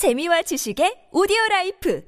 재미와 지식의 오디오 라이프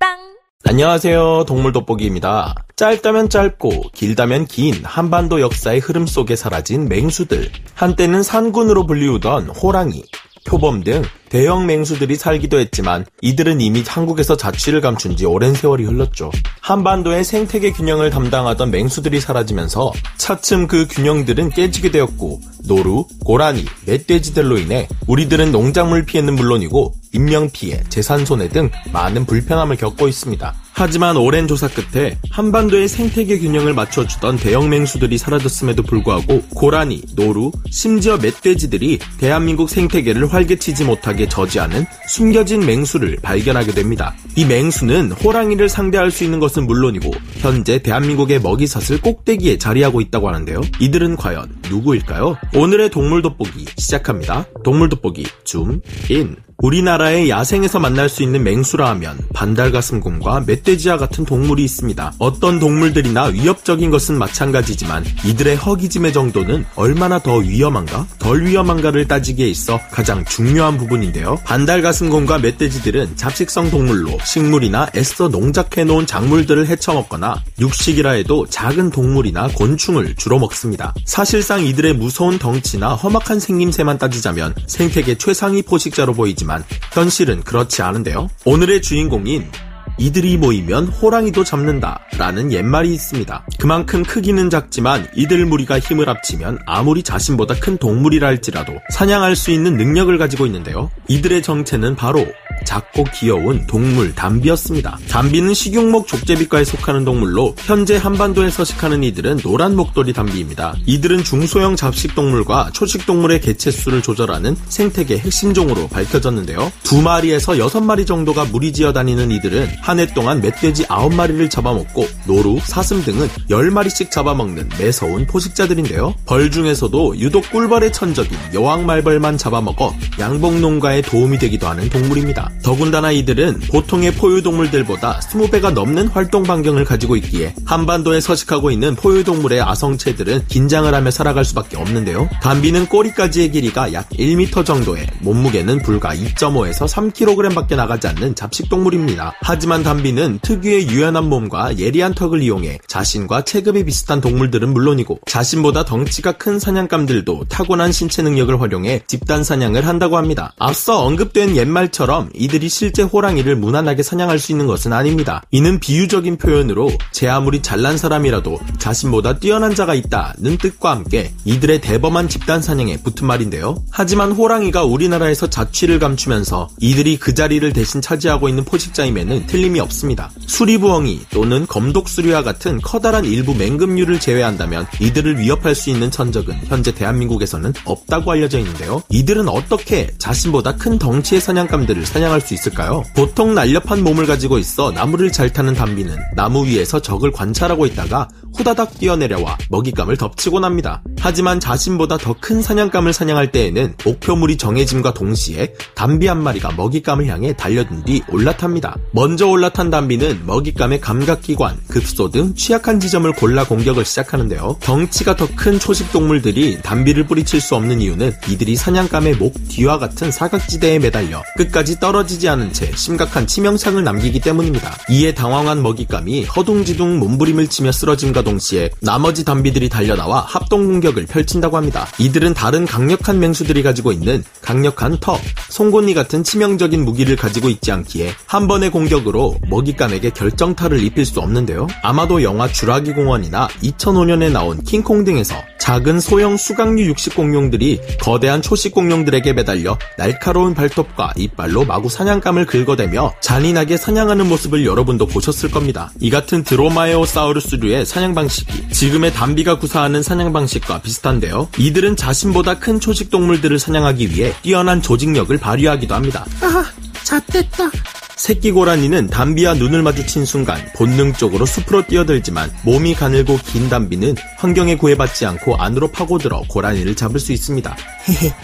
팟빵 안녕하세요. 동물 돋보기입니다. 짧다면 짧고 길다면 긴 한반도 역사의 흐름 속에 사라진 맹수들. 한때는 산군으로 불리우던 호랑이, 표범 등 대형 맹수들이 살기도 했지만 이들은 이미 한국에서 자취를 감춘 지 오랜 세월이 흘렀죠. 한반도의 생태계 균형을 담당하던 맹수들이 사라지면서 차츰 그 균형들은 깨지게 되었고 노루, 고라니, 멧돼지들로 인해 우리들은 농작물 피해는 물론이고 인명 피해, 재산 손해 등 많은 불편함을 겪고 있습니다. 하지만 오랜 조사 끝에 한반도의 생태계 균형을 맞춰주던 대형 맹수들이 사라졌음에도 불구하고 고라니, 노루, 심지어 멧돼지들이 대한민국 생태계를 활개치지 못하게 저지하는 숨겨진 맹수를 발견하게 됩니다. 이 맹수는 호랑이를 상대할 수 있는 것은 물론이고 현재 대한민국의 먹이사슬 꼭대기에 자리하고 있다고 하는데요. 이들은 과연 누구일까요? 오늘의 동물 돋보기 시작합니다. 동물 돋보기 줌 인. 우리나라의 야생에서 만날 수 있는 맹수라 하면 반달가슴곰과 멧돼지와 같은 동물이 있습니다. 어떤 동물들이나 위협적인 것은 마찬가지지만 이들의 허기짐의 정도는 얼마나 더 위험한가? 덜 위험한가를 따지기에 있어 가장 중요한 부분인데요. 반달가슴곰과 멧돼지들은 잡식성 동물로 식물이나 애써 농작해 놓은 작물들을 헤쳐먹거나 육식이라 해도 작은 동물이나 곤충을 주로 먹습니다. 사실상 이들의 무서운 덩치나 험악한 생김새만 따지자면 생태계 최상위 포식자로 보이지만 하지만 현실은 그렇지 않은데요. 오늘의 주인공인 이들이 모이면 호랑이도 잡는다 라는 옛말이 있습니다. 그만큼 크기는 작지만 이들 무리가 힘을 합치면 아무리 자신보다 큰 동물이라 할지라도 사냥할 수 있는 능력을 가지고 있는데요. 이들의 정체는 바로 작고 귀여운 동물 담비였습니다. 담비는 식용목 족제비과에 속하는 동물로 현재 한반도에 서식하는 이들은 노란 목도리 담비입니다. 이들은 중소형 잡식 동물과 초식 동물의 개체수를 조절하는 생태계 핵심종으로 밝혀졌는데요. 두 마리에서 여섯 마리 정도가 무리지어 다니는 이들은 한 해 동안 멧돼지 아홉 마리를 잡아먹고 노루, 사슴 등은 열 마리씩 잡아먹는 매서운 포식자들인데요. 벌 중에서도 유독 꿀벌의 천적인 여왕말벌만 잡아먹어 양봉 농가에 도움이 되기도 하는 동물입니다. 더군다나 이들은 보통의 포유동물들보다 20배가 넘는 활동 반경을 가지고 있기에 한반도에 서식하고 있는 포유동물의 아성체들은 긴장을 하며 살아갈 수밖에 없는데요. 담비는 꼬리까지의 길이가 약 1m 정도에 몸무게는 불과 2.5에서 3kg밖에 나가지 않는 잡식동물입니다. 하지만 담비는 특유의 유연한 몸과 예리한 턱을 이용해 자신과 체급이 비슷한 동물들은 물론이고 자신보다 덩치가 큰 사냥감들도 타고난 신체 능력을 활용해 집단 사냥을 한다고 합니다. 앞서 언급된 옛말처럼 이들이 실제 호랑이를 무난하게 사냥할 수 있는 것은 아닙니다. 이는 비유적인 표현으로 제 아무리 잘난 사람이라도 자신보다 뛰어난 자가 있다는 뜻과 함께 이들의 대범한 집단 사냥에 붙은 말인데요. 하지만 호랑이가 우리나라에서 자취를 감추면서 이들이 그 자리를 대신 차지하고 있는 포식자임에는 틀림이 없습니다. 수리부엉이 또는 검독수리와 같은 커다란 일부 맹금류를 제외한다면 이들을 위협할 수 있는 천적은 현재 대한민국에서는 없다고 알려져 있는데요. 이들은 어떻게 자신보다 큰 덩치의 사냥감들을 사냥 할 할수 있을까요? 보통 날렵한 몸을 가지고 있어 나무를 잘 타는 담비는 나무 위에서 적을 관찰하고 있다가 후다닥 뛰어내려와 먹잇감을 덮치곤 합니다. 하지만 자신보다 더 큰 사냥감을 사냥할 때에는 목표물이 정해짐과 동시에 담비 한 마리가 먹잇감을 향해 달려든 뒤 올라탑니다. 먼저 올라탄 담비는 먹잇감의 감각기관, 급소 등 취약한 지점을 골라 공격을 시작하는데요. 덩치가 더 큰 초식 동물들이 담비를 뿌리칠 수 없는 이유는 이들이 사냥감의 목 뒤와 같은 사각지대에 매달려 끝까지 떨어지지 않은 채 심각한 치명상을 남기기 때문입니다. 이에 당황한 먹잇감이 허둥지둥 몸부림을 치며 쓰러짐과 공격과 동시에 나머지 담비들이 달려나와 합동 공격을 펼친다고 합니다. 이들은 다른 강력한 맹수들이 가지고 있는 강력한 턱, 송곳니 같은 치명적인 무기를 가지고 있지 않기에 한 번의 공격으로 먹잇감에게 결정타를 입힐 수 없는데요. 아마도 영화 주라기 공원이나 2005년에 나온 킹콩 등에서 작은 소형 수강류 육식 공룡들이 거대한 초식 공룡들에게 매달려 날카로운 발톱과 이빨로 마구 사냥감을 긁어대며 잔인하게 사냥하는 모습을 여러분도 보셨을 겁니다. 이 같은 드로마에오사우루스류의 사냥 방식이 지금의 담비가 구사하는 사냥 방식과 비슷한데요. 이들은 자신보다 큰 초식 동물들을 사냥하기 위해 뛰어난 조직력을 발휘하기도 합니다. 아, 잣됐다. 새끼 고라니는 담비와 눈을 마주친 순간 본능적으로 숲으로 뛰어들지만 몸이 가늘고 긴 담비는 환경에 구애받지 않고 안으로 파고들어 고라니를 잡을 수 있습니다. 헤헤,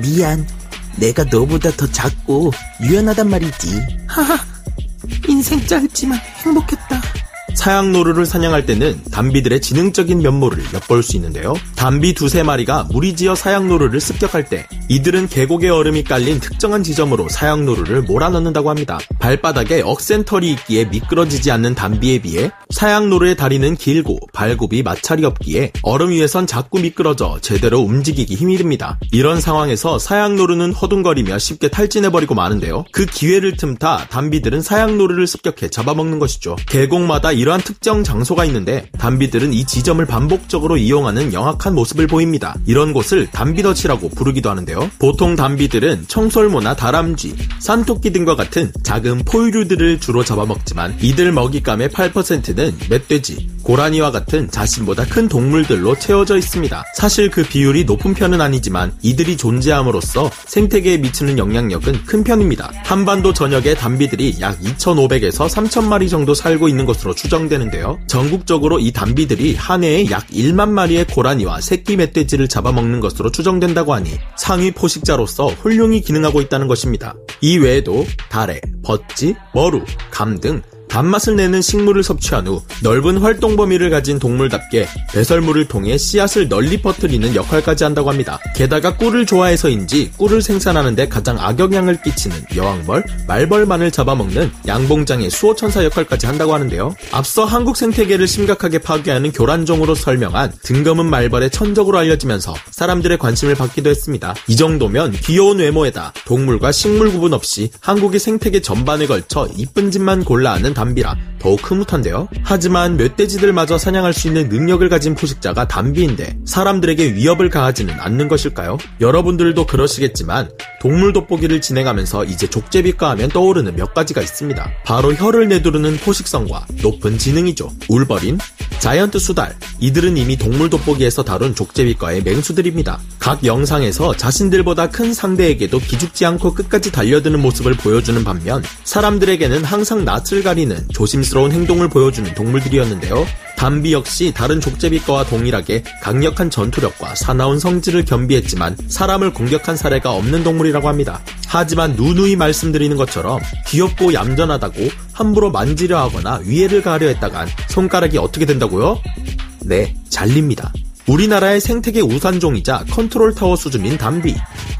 미안. 내가 너보다 더 작고 유연하단 말이지. 하하, 인생 짧지만 행복했다. 사양노루를 사냥할 때는 담비들의 지능적인 면모를 엿볼 수 있는데요. 담비 두세 마리가 무리지어 사양노루를 습격할 때 이들은 계곡의 얼음이 깔린 특정한 지점으로 사양노루를 몰아넣는다고 합니다. 발바닥에 억센털이 있기에 미끄러지지 않는 담비에 비해 사양노루의 다리는 길고 발굽이 마찰이 없기에 얼음 위에선 자꾸 미끄러져 제대로 움직이기 힘이 듭니다. 이런 상황에서 사양노루는 허둥거리며 쉽게 탈진해버리고 마는데요. 그 기회를 틈타 담비들은 사양노루를 습격해 잡아먹는 것이죠. 계곡마다 이러한 특정 장소가 있는데 담비들은 이 지점을 반복적으로 이용하는 영악한 모습을 보입니다. 이런 곳을 담비덫이라고 부르기도 하는데요. 보통 담비들은 청설모나 다람쥐, 산토끼 등과 같은 작은 포유류들을 주로 잡아먹지만 이들 먹잇감의 8%는 멧돼지, 고라니와 같은 자신보다 큰 동물들로 채워져 있습니다. 사실 그 비율이 높은 편은 아니지만 이들이 존재함으로써 생태계에 미치는 영향력은 큰 편입니다. 한반도 전역에 담비들이 약 2,500에서 3,000마리 정도 살고 있는 것으로 추정되는데요. 전국적으로 이 담비들이 한 해에 약 1만 마리의 고라니와 새끼 멧돼지를 잡아먹는 것으로 추정된다고 하니 상위 포식자로서 훌륭히 기능하고 있다는 것입니다. 이 외에도 달래, 버찌, 머루, 감 등 단맛을 내는 식물을 섭취한 후 넓은 활동 범위를 가진 동물답게 배설물을 통해 씨앗을 널리 퍼뜨리는 역할까지 한다고 합니다. 게다가 꿀을 좋아해서인지 꿀을 생산하는데 가장 악영향을 끼치는 여왕벌, 말벌만을 잡아먹는 양봉장의 수호천사 역할까지 한다고 하는데요. 앞서 한국 생태계를 심각하게 파괴하는 교란종으로 설명한 등검은 말벌의 천적으로 알려지면서 사람들의 관심을 받기도 했습니다. 이 정도면 귀여운 외모에다 동물과 식물 구분 없이 한국의 생태계 전반에 걸쳐 이쁜 짓만 골라하는 담비라 더욱 흐뭇한데요. 하지만 멧돼지들마저 사냥할 수 있는 능력을 가진 포식자가 담비인데 사람들에게 위협을 가하지는 않는 것일까요? 여러분들도 그러시겠지만 동물 돋보기를 진행하면서 이제 족제비과 하면 떠오르는 몇 가지가 있습니다. 바로 혀를 내두르는 포식성과 높은 지능이죠. 울버린, 자이언트 수달, 이들은 이미 동물 돋보기에서 다룬 족제비과의 맹수들입니다. 각 영상에서 자신들보다 큰 상대에게도 기죽지 않고 끝까지 달려드는 모습을 보여주는 반면 사람들에게는 항상 낯을 가리는 조심스러운 행동을 보여주는 동물들이었는데요. 담비 역시 다른 족제비과와 동일하게 강력한 전투력과 사나운 성질을 겸비했지만 사람을 공격한 사례가 없는 동물이라고 합니다. 하지만 누누이 말씀드리는 것처럼 귀엽고 얌전하다고 함부로 만지려 하거나 위해를 가하려 했다간 손가락이 어떻게 된다고요? 네, 잘립니다. 우리나라의 생태계 우산종이자 컨트롤 타워 수준인 담비.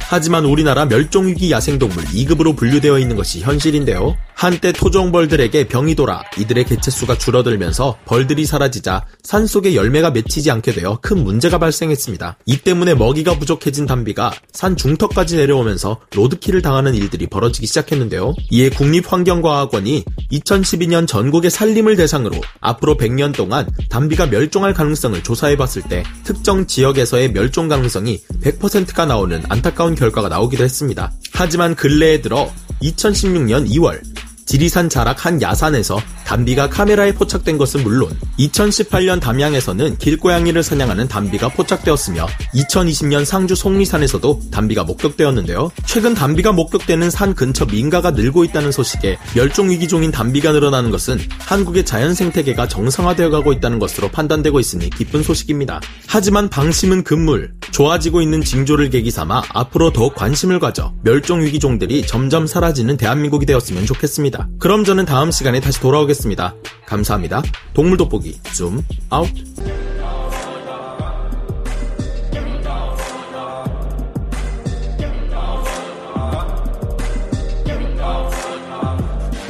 하지만 우리나라 멸종위기 야생동물 2급으로 분류되어 있는 것이 현실인데요. 한때 토종벌들에게 병이 돌아 이들의 개체수가 줄어들면서 벌들이 사라지자 산속에 열매가 맺히지 않게 되어 큰 문제가 발생했습니다. 이 때문에 먹이가 부족해진 담비가 산 중턱까지 내려오면서 로드킬을 당하는 일들이 벌어지기 시작했는데요. 이에 국립환경과학원이 2012년 전국의 산림을 대상으로 앞으로 100년 동안 담비가 멸종할 가능성을 조사해봤을 때 특정 지역에서의 멸종 가능성이 100%가 나오는 안타까운 결과가 나오기도 했습니다. 하지만 근래에 들어 2016년 2월 지리산 자락 한 야산에서 담비가 카메라에 포착된 것은 물론 2018년 담양에서는 길고양이를 사냥하는 담비가 포착되었으며 2020년 상주 속리산에서도 담비가 목격되었는데요. 최근 담비가 목격되는 산 근처 민가가 늘고 있다는 소식에 멸종위기종인 담비가 늘어나는 것은 한국의 자연 생태계가 정상화되어 가고 있다는 것으로 판단되고 있으니 기쁜 소식입니다. 하지만 방심은 금물, 좋아지고 있는 징조를 계기 삼아 앞으로 더욱 관심을 가져 멸종위기종들이 점점 사라지는 대한민국이 되었으면 좋겠습니다. 그럼 저는 다음 시간에 다시 돌 아오겠습니다. 감사합니다. 동물 돋보기 줌 아웃.